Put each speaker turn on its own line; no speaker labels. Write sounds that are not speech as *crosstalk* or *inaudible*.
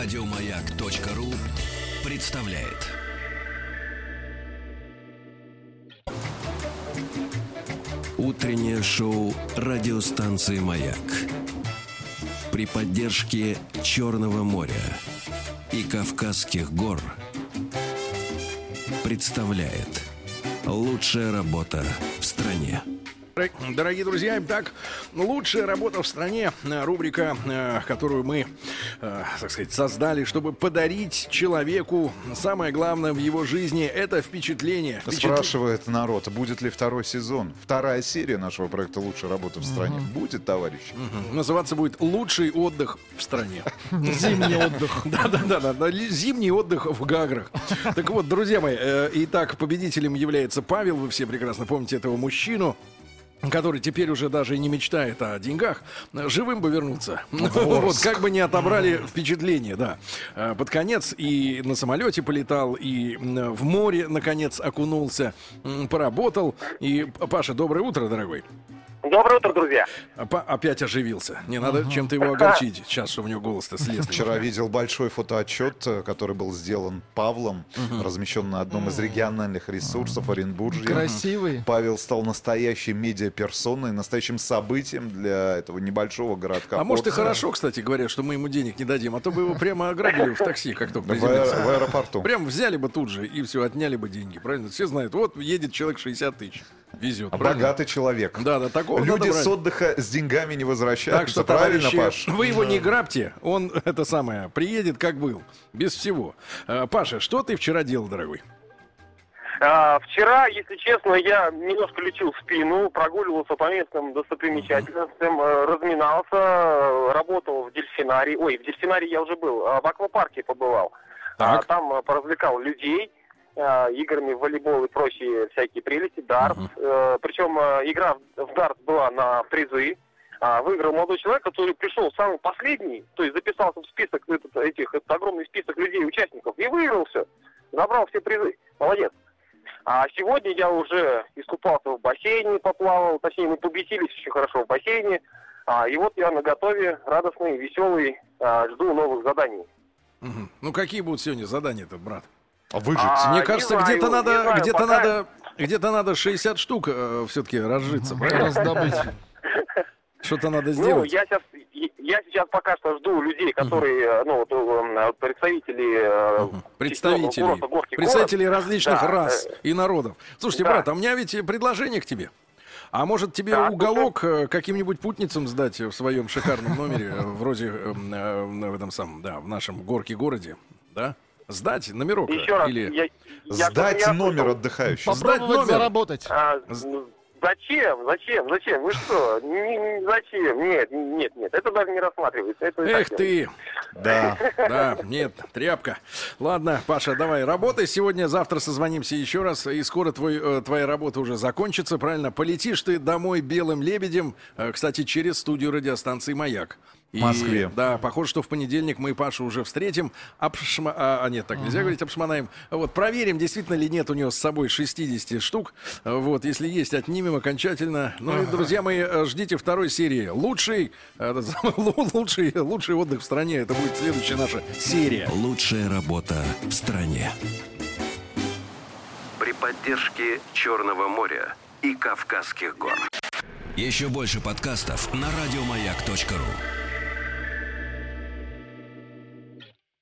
Радиомаяк.ру представляет. Утреннее шоу радиостанции «Маяк». При поддержке Черного моря и Кавказских гор представляет лучшая работа в стране.
Дорогие друзья, итак, лучшая работа в стране, э, рубрика, э, которую мы, э, так сказать, создали, чтобы подарить человеку самое главное в его жизни — это впечатление. Впечат-
Спрашивает народ, будет ли второй сезон, вторая серия нашего проекта «Лучшая работа в стране». Будет, товарищи?
Мгм. Называться будет «Лучший отдых в стране». *laughs*
Зимний отдых. *laughs*
Да-да-да, зимний отдых в Гаграх. Так вот, друзья мои, итак, победителем является Павел, вы все прекрасно помните этого мужчину, который теперь уже даже и не мечтает о деньгах, живым бы вернуться. *laughs* Вот, как бы не отобрали впечатление, да. Э, Под конец и на самолете полетал, и в море, наконец, окунулся, поработал. И, Паша, доброе утро, дорогой.
Доброе утро, друзья.
А, Опять оживился. Не надо чем-то его *laughs* огорчить. Сейчас, чтобы у него голос-то *laughs* слез.
Вчера видел большой фотоотчет, э, который был сделан Павлом, размещен на одном из региональных ресурсов Оренбуржья.
Красивый.
Павел стал настоящей медиаперсоной, настоящим событием для этого небольшого городка.
А может и хорошо, кстати говоря, что мы ему денег не дадим, а то бы его прямо ограбили в такси, как только
В,
приземлился.
в аэропорту.
Прям взяли бы тут же и все, отняли бы деньги, правильно? Все знают, вот едет человек 60 тысяч, везет.
А? Богатый человек.
Да, да, такого
Люди с отдыха с деньгами не возвращаются.
Так что,
правильно,
товарищи,
Паш?
вы его не грабьте, он, *laughs* это самое, приедет как был, без всего. А, Паша, что ты вчера делал, дорогой?
А, вчера, если честно, я немножко лечил спину, прогуливался по местным достопримечательностям, э, разминался, э, работал в дельфинарии. Ой, в дельфинарии я уже был, а в аквапарке побывал.
Так.
А, там э, поразвлекал людей э, играми в волейбол и прочие всякие прелести, дартс. Э, причем э, игра в дартс была на призы. А, выиграл молодой человек, который пришел самый последний, то есть записался в список этот, этих, этот огромный список людей, участников, и выиграл все. Забрал все призы. Молодец. А сегодня я уже искупался в бассейне, поплавал, точнее мы побесились очень хорошо в бассейне. А, и вот я на готове, радостный, веселый, а, жду новых заданий.
Мгм. Ну, какие будут сегодня задания-то, брат?
Выжить.
А,
Мне
не
кажется, где-то надо,
знаю,
где-то
пока-
надо, где-то надо 60 штук все-таки разжиться, правильно?
Раздобыть.
Что-то надо
Ну,
сделать.
я сейчас, я сейчас пока что жду людей, которые, э, ну, вот, э, представители... э,
Мгм. Представителей,
курорта «Горский город».
представителей различных
Да,
рас
э,
и народов. Слушайте,
да.
брат, а у меня ведь предложение к тебе. А может тебе
Так,
уголок э, каким-нибудь путницам сдать в своем шикарном номере, э, вроде э, э, в этом самом, да, в нашем горке городе, да? Сдать номерок
Еще раз,
или
я, я
Сдать
не
номер
расслышал.
отдыхающих.
Сдать номер.
заработать.
А, ну, зачем? Зачем? Зачем? Вы что? Не- не- Зачем? Нет, нет, нет. Это даже не рассматривается. Это
Эх ты,
Да. *laughs*
да, нет, тряпка. Ладно, Паша, давай, работай сегодня, завтра созвонимся еще раз, и скоро твой, э, твоя работа уже закончится, правильно? Полетишь ты домой белым лебедем, э, кстати, через студию радиостанции «Маяк». И,
В Москве.
Да, похоже, что в понедельник мы Пашу уже встретим. Обшма... А, а, нет, так нельзя говорить, обшмонаем. Вот, проверим, действительно ли нет у него с собой 60 штук. Вот, если есть, отнимем окончательно. Ну и, друзья мои, э, ждите второй серии. Лучший, э, *laughs* лучший, лучший отдых в стране. Это будет следующая наша серия.
Лучшая работа в стране. При поддержке Черного моря и Кавказских гор. Еще больше подкастов на радиомаяк.ру.